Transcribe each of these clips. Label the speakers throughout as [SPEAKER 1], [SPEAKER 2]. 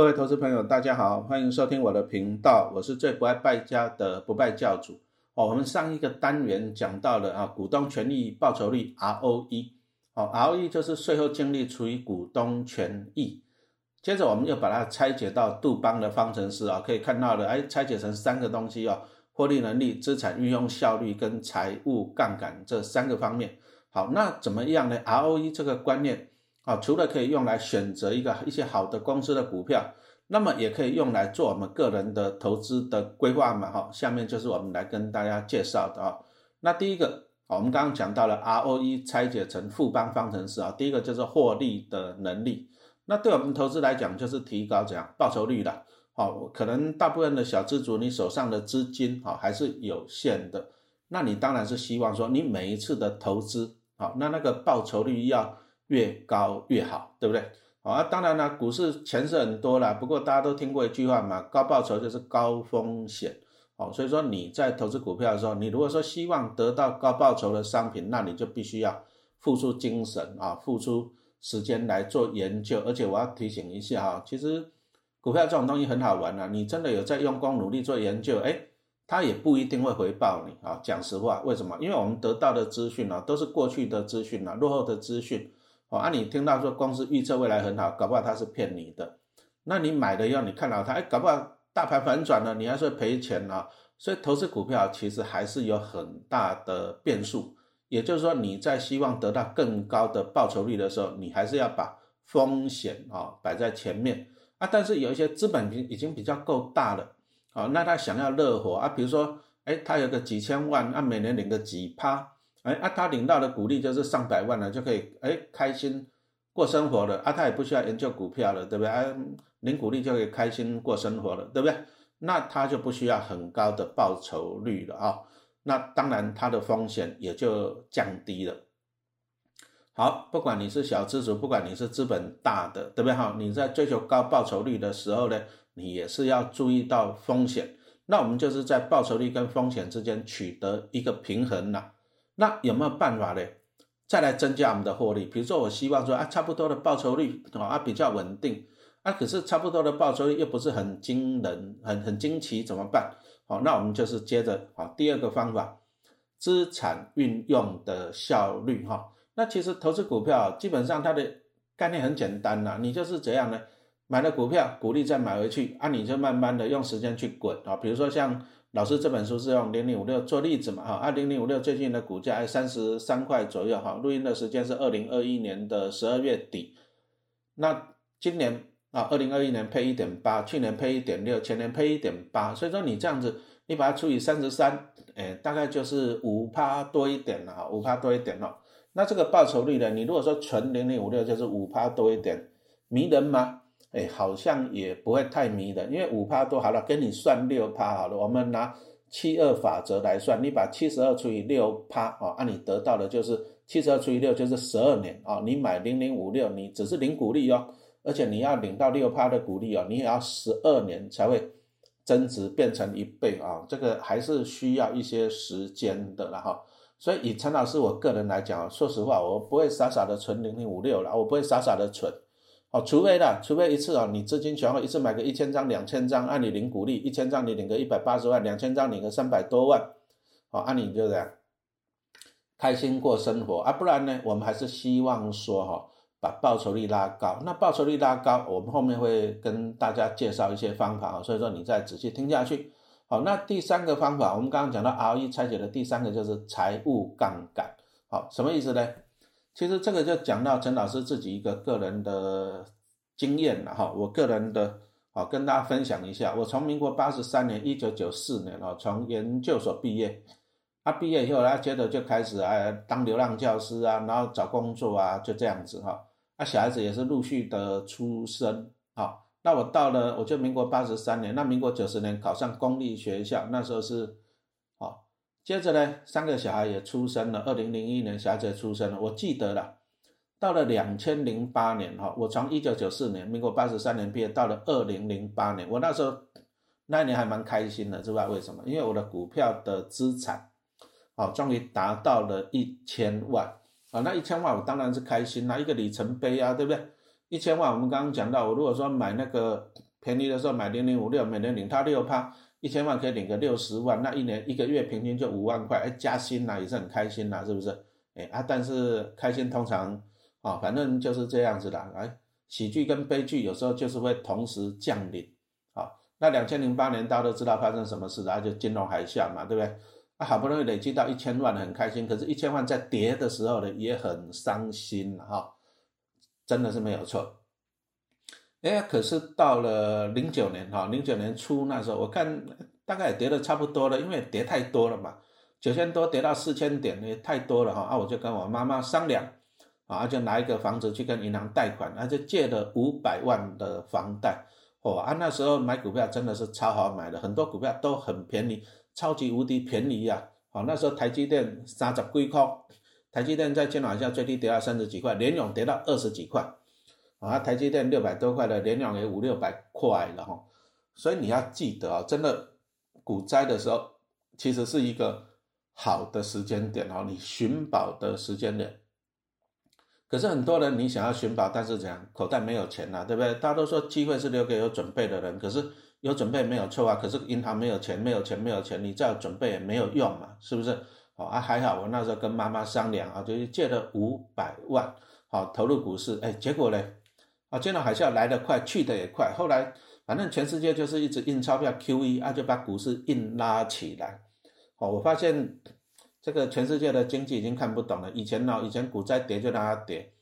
[SPEAKER 1] 各位投资朋友，大家好，欢迎收听我的频道，我是最不爱败家的不败教主。哦，我们上一个单元讲到了啊，股东权益报酬率 ROE，哦，ROE 就是税后净利除以股东权益。接着我们又把它拆解到杜邦的方程式啊，可以看到了，哎，拆解成三个东西哦，获利能力、资产运用效率跟财务杠杆这三个方面。好，那怎么样呢？ROE 这个观念。啊，除了可以用来选择一个一些好的公司的股票，那么也可以用来做我们个人的投资的规划嘛。哈，下面就是我们来跟大家介绍的啊。那第一个，我们刚刚讲到了 ROE 拆解成富邦方程式啊。第一个就是获利的能力，那对我们投资来讲就是提高怎样报酬率的。好，可能大部分的小资族你手上的资金啊还是有限的，那你当然是希望说你每一次的投资好，那那个报酬率要。越高越好，对不对？好啊，当然了，股市钱是很多了，不过大家都听过一句话嘛，高报酬就是高风险。好，所以说你在投资股票的时候，你如果说希望得到高报酬的商品，那你就必须要付出精神啊，付出时间来做研究。而且我要提醒一下哈，其实股票这种东西很好玩啊，你真的有在用功努力做研究，哎，它也不一定会回报你啊。讲实话，为什么？因为我们得到的资讯啊，都是过去的资讯啊，落后的资讯。哦，啊，你听到说公司预测未来很好，搞不好他是骗你的。那你买了以后，你看到他，哎，搞不好大盘反转了，你还是会赔钱啊。所以投资股票其实还是有很大的变数。也就是说，你在希望得到更高的报酬率的时候，你还是要把风险啊摆在前面啊。但是有一些资本已经比较够大了，啊，那他想要乐活啊，比如说，哎，他有个几千万，啊，每年领个几趴。哎啊，他领到的股利就是上百万了，就可以哎开心过生活了啊，他也不需要研究股票了，对不对？啊，领股利就可以开心过生活了，对不对？那他就不需要很高的报酬率了啊，那当然他的风险也就降低了。好，不管你是小资主，不管你是资本大的，对不对？哈，你在追求高报酬率的时候呢，你也是要注意到风险。那我们就是在报酬率跟风险之间取得一个平衡了。那有没有办法呢？再来增加我们的获利？比如说，我希望说啊，差不多的报酬率啊，比较稳定啊，可是差不多的报酬率又不是很惊人、很很惊奇，怎么办？好，那我们就是接着啊，第二个方法，资产运用的效率哈。那其实投资股票基本上它的概念很简单呐，你就是怎样呢？买了股票，股利再买回去啊，你就慢慢的用时间去滚啊。比如说像。老师这本书是用零零五六做例子嘛？哈，二零零五六最近的股价三十三块左右。哈，录音的时间是二零二一年的十二月底。那今年啊，二零二一年配一点八，去年配一点六，前年配一点八。所以说你这样子，你把它除以三十三，哎，大概就是五趴多一点了哈，五趴多一点了。那这个报酬率呢？你如果说纯零零五六就是五趴多一点，迷人吗？哎，好像也不会太迷的，因为五趴多好了，给你算六趴好了。我们拿七二法则来算，你把七十二除以六趴啊，按你得到的就是七十二除以六就是十二年啊。你买零零五六，你只是领股利哦，而且你要领到六趴的股利哦，你也要十二年才会增值变成一倍啊。这个还是需要一些时间的了哈。所以以陈老师我个人来讲，说实话，我不会傻傻的存零零五六了，我不会傻傻的存。哦，除非的，除非一次啊，你资金全后一次买个一千张、两千张，按你领股利，一千张你领个一百八十万，两千张领个三百多万，好，按你就这样开心过生活啊。不然呢，我们还是希望说哈，把报酬率拉高。那报酬率拉高，我们后面会跟大家介绍一些方法啊。所以说你再仔细听下去。好，那第三个方法，我们刚刚讲到 ROE 拆解的第三个就是财务杠杆。好，什么意思呢？其实这个就讲到陈老师自己一个个人的经验了哈，我个人的啊跟大家分享一下，我从民国八十三年一九九四年哦，从研究所毕业，他毕业以后，他接着就开始啊当流浪教师啊，然后找工作啊，就这样子哈，那小孩子也是陆续的出生啊，那我到了我就民国八十三年，那民国九十年考上公立学校，那时候是。接着呢，三个小孩也出生了。二零零一年，小孩子也出生了。我记得了，到了两千零八年，哈，我从一九九四年，民国八十三年毕业，到了二零零八年，我那时候那一年还蛮开心的，知不知道为什么？因为我的股票的资产，好，终于达到了一千万，啊，那一千万我当然是开心，那一个里程碑啊，对不对？一千万，我们刚刚讲到，我如果说买那个便宜的时候买零零五六，每年领它六趴，一千万可以领个六十万，那一年一个月平均就五万块，哎，加薪啦也是很开心啦，是不是？哎啊，但是开心通常啊，反正就是这样子的，哎，喜剧跟悲剧有时候就是会同时降临。好，那两千零八年大家都知道发生什么事，然后就金融海啸嘛，对不对？啊，好不容易累积到一千万，很开心，可是，一千万在跌的时候呢，也很伤心哈，真的是没有错。哎，可是到了零九年哈，零九年初那时候，我看大概也跌的差不多了，因为跌太多了嘛，九千多跌到四千点也太多了哈。啊，我就跟我妈妈商量，啊，就拿一个房子去跟银行贷款，啊，就借了五百万的房贷。哦，啊，那时候买股票真的是超好买的，很多股票都很便宜，超级无敌便宜呀。好，那时候台积电三十几块，台积电在金融下最低跌到三十几块，联永跌到二十几块。啊，台积电六百多块的，连两也五六百块了哈，所以你要记得啊，真的股灾的时候，其实是一个好的时间点哦，你寻宝的时间点。可是很多人你想要寻宝，但是怎样，口袋没有钱呐，对不对？大家都说机会是留给有准备的人，可是有准备没有错啊，可是银行没有钱，没有钱，没有钱，你再有准备也没有用嘛，是不是？哦啊，还好我那时候跟妈妈商量啊，就是借了五百万，好投入股市，哎，结果呢？啊，金融海啸来得快，去得也快。后来，反正全世界就是一直印钞票，QE 啊，就把股市印拉起来。哦，我发现这个全世界的经济已经看不懂了。以前呢，以前股灾跌就让它跌。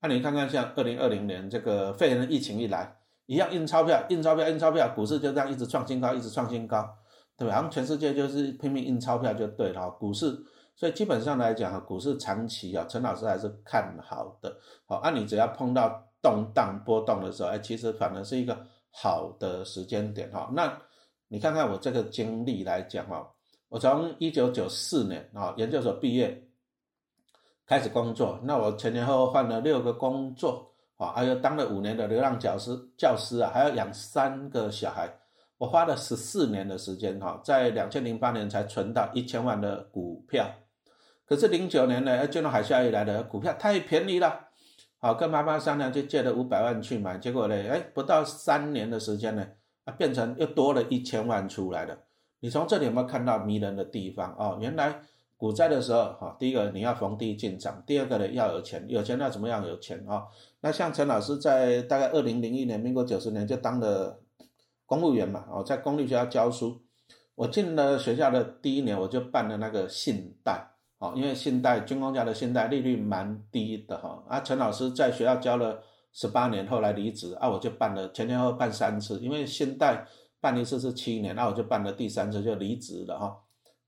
[SPEAKER 1] 那你看看，像二零二零年这个肺炎的疫情一来，一样印钞票，印钞票，印钞票，股市就这样一直创新高，一直创新高，对吧？然后全世界就是拼命印钞票就对了。股市，所以基本上来讲，股市长期啊，陈老师还是看好的。好，那你只要碰到。动荡波动的时候，哎，其实反而是一个好的时间点哈。那你看看我这个经历来讲哈，我从一九九四年啊研究所毕业开始工作，那我前前后后换了六个工作啊，还有当了五年的流浪教师，教师啊，还要养三个小孩，我花了十四年的时间哈，在两千零八年才存到一千万的股票，可是零九年呢，金融海啸一来的股票太便宜了。好，跟妈妈商量，就借了五百万去买，结果呢，哎，不到三年的时间呢，啊，变成又多了一千万出来了。你从这里有没有看到迷人的地方哦？原来股灾的时候，哈，第一个你要逢低进场，第二个呢要有钱，有钱要怎么样？有钱啊？那像陈老师在大概二零零一年，民国九十年就当了公务员嘛，哦，在公立学校教书。我进了学校的第一年，我就办了那个信贷。哦，因为信贷军工家的信贷利率蛮低的哈，啊，陈老师在学校教了十八年，后来离职，啊，我就办了前前后后办三次，因为信贷办一次是七年，那我就办了第三次就离职了哈，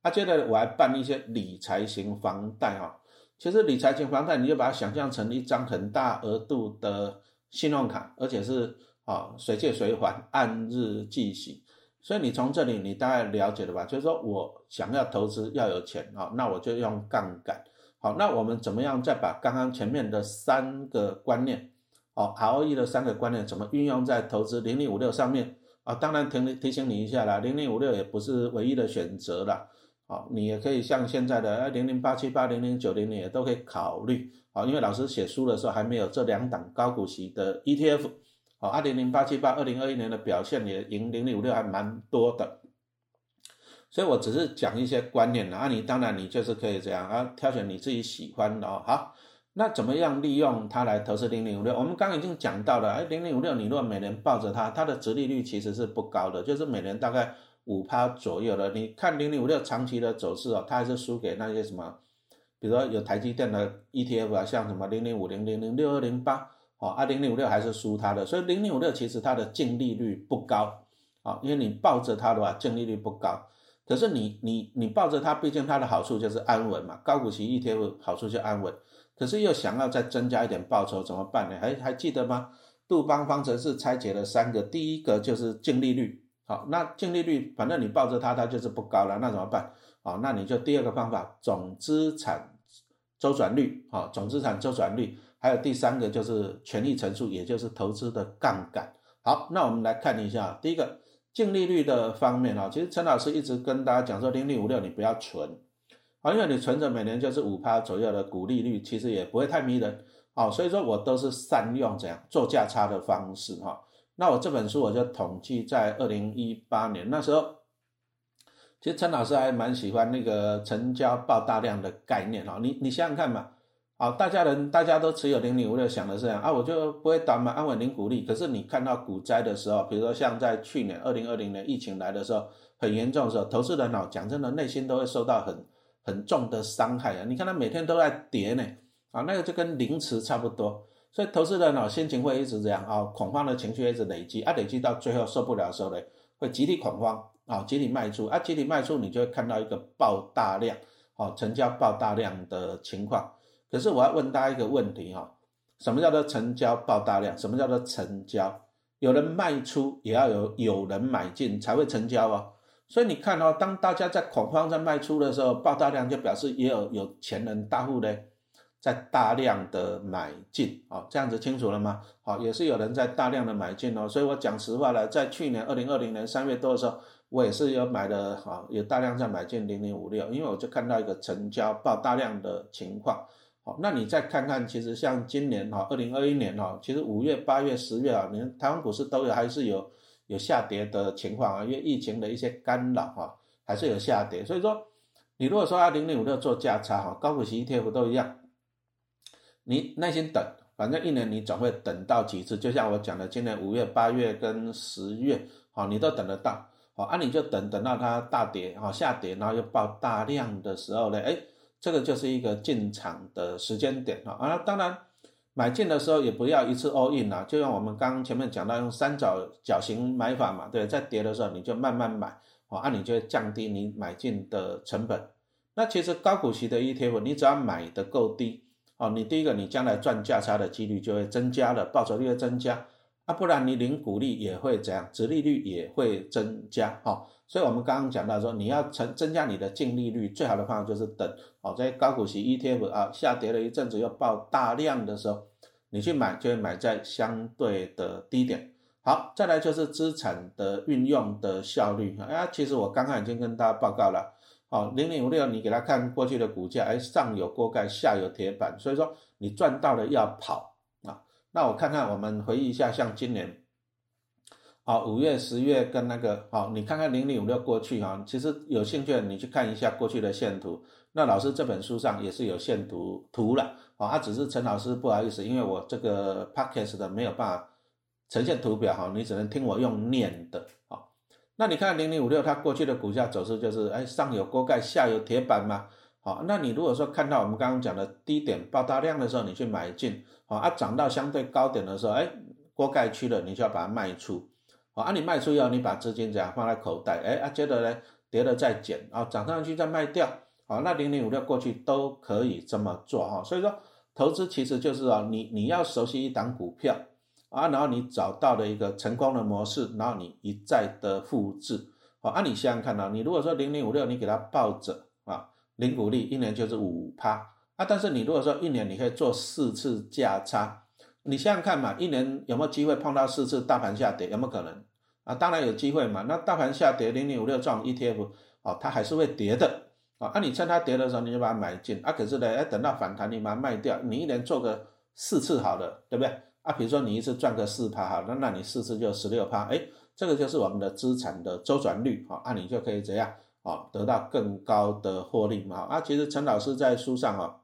[SPEAKER 1] 啊，接着我还办一些理财型房贷哈，其实理财型房贷你就把它想象成一张很大额度的信用卡，而且是啊随借随还，按日计息。所以你从这里你大概了解了吧？就是说我想要投资要有钱啊，那我就用杠杆。好，那我们怎么样再把刚刚前面的三个观念，哦，ROE 的三个观念怎么运用在投资零零五六上面啊？当然提提醒你一下啦，零零五六也不是唯一的选择了。好，你也可以像现在的零零八七八零零九零零也都可以考虑。好，因为老师写书的时候还没有这两档高股息的 ETF。好，二零零八七八，二零二一年的表现也赢零零五六还蛮多的，所以我只是讲一些观念啊，你当然你就是可以这样啊，挑选你自己喜欢的哦。好，那怎么样利用它来投资零零五六？我们刚刚已经讲到了，哎，零零五六你如果每年抱着它，它的殖利率其实是不高的，就是每年大概五趴左右的。你看零零五六长期的走势哦，它还是输给那些什么，比如说有台积电的 ETF 啊，像什么零零五零零零六二零八。好，啊零零五六还是输它的，所以零零五六其实它的净利率不高，啊，因为你抱着它的话，净利率不高。可是你你你抱着它，毕竟它的好处就是安稳嘛，高股息 ETF 好处就安稳。可是又想要再增加一点报酬，怎么办呢？还还记得吗？杜邦方程式拆解了三个，第一个就是净利率。好，那净利率反正你抱着它，它就是不高了，那怎么办？好，那你就第二个方法，总资产周转率，好，总资产周转率。还有第三个就是权益乘数，也就是投资的杠杆。好，那我们来看一下第一个净利率的方面啊。其实陈老师一直跟大家讲说，零零五六你不要存啊，因为你存着每年就是五趴左右的股利率，其实也不会太迷人啊。所以说我都是善用这样做价差的方式哈。那我这本书我就统计在二零一八年那时候，其实陈老师还蛮喜欢那个成交爆大量的概念哈。你你想想看嘛，啊，大家人大家都持有零零五六，想的是这样啊，我就不会打嘛，安稳零股利。可是你看到股灾的时候，比如说像在去年二零二零年疫情来的时候，很严重的时候，投资人哦，讲真的，内心都会受到很很重的伤害啊。你看他每天都在跌呢，啊，那个就跟凌迟差不多。所以投资人哦，心情会一直这样啊，恐慌的情绪一直累积啊，累积到最后受不了的时候呢，会集体恐慌啊，集体卖出啊，集体卖出，你就会看到一个爆大量哦，成交爆大量的情况。可是我要问大家一个问题哈，什么叫做成交爆大量？什么叫做成交？有人卖出，也要有有人买进才会成交哦。所以你看哦，当大家在恐慌在卖出的时候，爆大量就表示也有有钱人大户呢。在大量的买进，哦，这样子清楚了吗？好，也是有人在大量的买进哦，所以我讲实话了，在去年二零二零年三月多的时候，我也是有买的，哈，有大量在买进零零五六，因为我就看到一个成交爆大量的情况，好，那你再看看，其实像今年哈，二零二一年哈，其实五月、八月、十月啊，你看台湾股市都有还是有有下跌的情况啊，因为疫情的一些干扰哈，还是有下跌，所以说你如果说二零零五六做价差哈，高股息 ETF 都一样。你耐心等，反正一年你总会等到几次。就像我讲的，今年五月、八月跟十月，好，你都等得到，好，啊，你就等等到它大跌，好，下跌，然后又爆大量的时候呢，哎，这个就是一个进场的时间点，啊，啊，当然买进的时候也不要一次 all in 啊，就像我们刚前面讲到用三角角形买法嘛，对，在跌的时候你就慢慢买，好，啊，你就会降低你买进的成本。那其实高股息的 ETF，你只要买的够低。哦，你第一个，你将来赚价差的几率就会增加了，报酬率会增加啊，不然你领股利也会怎样，殖利率也会增加。哈，所以我们刚刚讲到说，你要增增加你的净利率，最好的方法就是等，哦，在高股息 ETF 啊下跌了一阵子又爆大量的时候，你去买就会买在相对的低点。好，再来就是资产的运用的效率啊，其实我刚刚已经跟大家报告了。好，零零五六，你给他看过去的股价，哎，上有锅盖，下有铁板，所以说你赚到了要跑啊。那我看看，我们回忆一下，像今年，好，五月、十月跟那个，好，你看看零零五六过去哈，其实有兴趣的你去看一下过去的线图。那老师这本书上也是有线图图了，啊，只是陈老师不好意思，因为我这个 podcast 的没有办法呈现图表，哈，你只能听我用念的，好。那你看零零五六，它过去的股价走势就是，哎，上有锅盖，下有铁板嘛。好，那你如果说看到我们刚刚讲的低点爆大量的时候，你去买进，好，啊，涨到相对高点的时候，哎，锅盖区了，你就要把它卖出。啊，你卖出以后，你把资金这样放在口袋，哎，啊，接着呢，跌了再减，啊，涨上去再卖掉。好，那零零五六过去都可以这么做哈。所以说，投资其实就是啊，你你要熟悉一档股票。啊，然后你找到了一个成功的模式，然后你一再的复制，好，啊，你想想看啊，你如果说零零五六，你给它抱着啊，零股利一年就是五趴啊，但是你如果说一年你可以做四次价差，你想想看嘛，一年有没有机会碰到四次大盘下跌，有没有可能啊？当然有机会嘛，那大盘下跌零零五六这种 ETF，哦，它还是会跌的啊，那，你趁它跌的时候你就把它买进啊，可是呢，哎，等到反弹你把它卖掉，你一年做个四次好了，对不对？啊，比如说你一次赚个四趴哈，那那你四次就十六趴，哎，这个就是我们的资产的周转率哈，啊，你就可以怎样啊，得到更高的获利嘛。啊，其实陈老师在书上啊，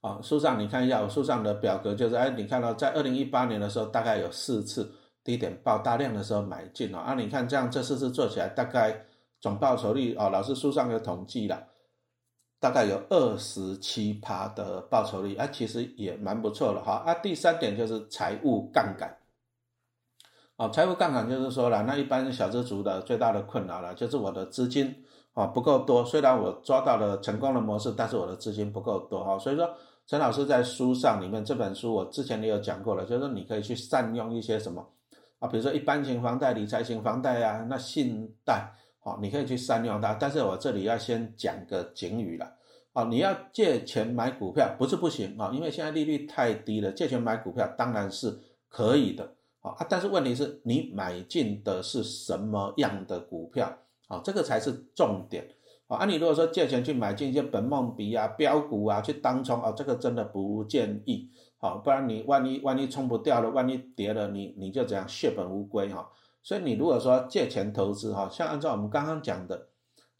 [SPEAKER 1] 啊，书上你看一下，我书上的表格就是，哎，你看到在二零一八年的时候，大概有四次低点爆大量的时候买进了，啊，你看这样这四次做起来，大概总报酬率啊，老师书上有统计了。大概有二十七趴的报酬率啊，其实也蛮不错的哈啊。第三点就是财务杠杆，啊，财务杠杆就是说了，那一般小资族的最大的困扰了，就是我的资金啊不够多。虽然我抓到了成功的模式，但是我的资金不够多哈。所以说，陈老师在书上里面这本书，我之前也有讲过了，就是说你可以去善用一些什么啊，比如说一般型房贷、理财型房贷啊，那信贷。好，你可以去善用它，但是我这里要先讲个警语了。好，你要借钱买股票不是不行啊，因为现在利率太低了，借钱买股票当然是可以的。好啊，但是问题是你买进的是什么样的股票？好，这个才是重点。啊，你如果说借钱去买进一些本梦比啊、标股啊去当冲啊，这个真的不建议。好，不然你万一万一冲不掉了，万一跌了，你你就这样血本无归哈。所以你如果说借钱投资哈，像按照我们刚刚讲的，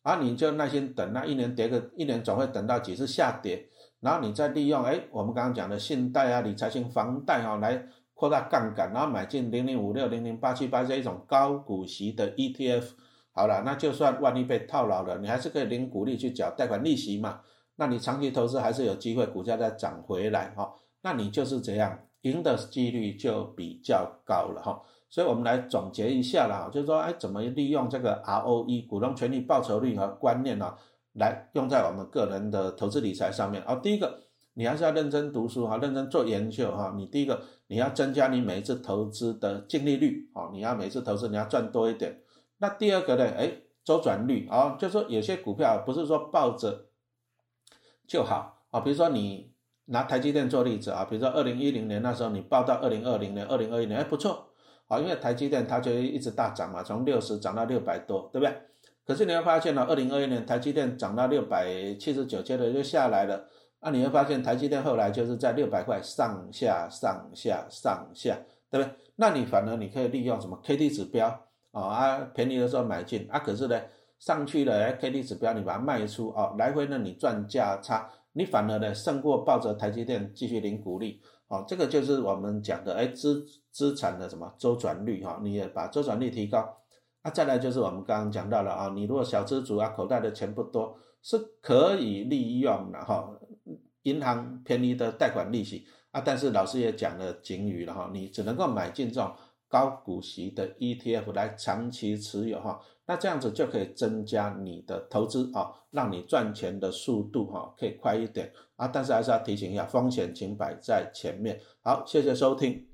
[SPEAKER 1] 啊，你就耐心等，那一年跌个一年总会等到几次下跌，然后你再利用哎，我们刚刚讲的信贷啊、理财型房贷哈来扩大杠杆，然后买进零零五六、零零八七八这一种高股息的 ETF。好了，那就算万一被套牢了，你还是可以领股利去缴贷款利息嘛。那你长期投资还是有机会股价再涨回来哈。那你就是这样，赢的几率就比较高了哈。所以我们来总结一下啦，就是说，哎，怎么利用这个 ROE 股东权益报酬率和观念呢，来用在我们个人的投资理财上面。哦，第一个，你还是要认真读书哈，认真做研究哈。你第一个，你要增加你每一次投资的净利率哦，你要每次投资你要赚多一点。那第二个呢？哎，周转率啊，就是说有些股票不是说抱着就好啊。比如说你拿台积电做例子啊，比如说二零一零年那时候你报到二零二零年、二零二一年，哎不错啊，因为台积电它就一直大涨嘛，从六十涨到六百多，对不对？可是你会发现呢，二零二一年台积电涨到六百七十九，接着就下来了。那你会发现台积电后来就是在六百块上下、上下、上下，对不对？那你反而你可以利用什么 K D 指标？哦啊，便宜的时候买进啊，可是呢，上去了，哎，K D 指标你把它卖出哦，来回呢你赚价差，你反而呢胜过抱着台积电继续领股利，哦，这个就是我们讲的，哎，资资产的什么周转率哈，你也把周转率提高，啊，再来就是我们刚刚讲到了啊，你如果小资主啊，口袋的钱不多，是可以利用的哈，银行便宜的贷款利息啊，但是老师也讲了警语了哈，你只能够买进这种。高股息的 ETF 来长期持有哈，那这样子就可以增加你的投资啊，让你赚钱的速度哈可以快一点啊，但是还是要提醒一下，风险请摆在前面。好，谢谢收听。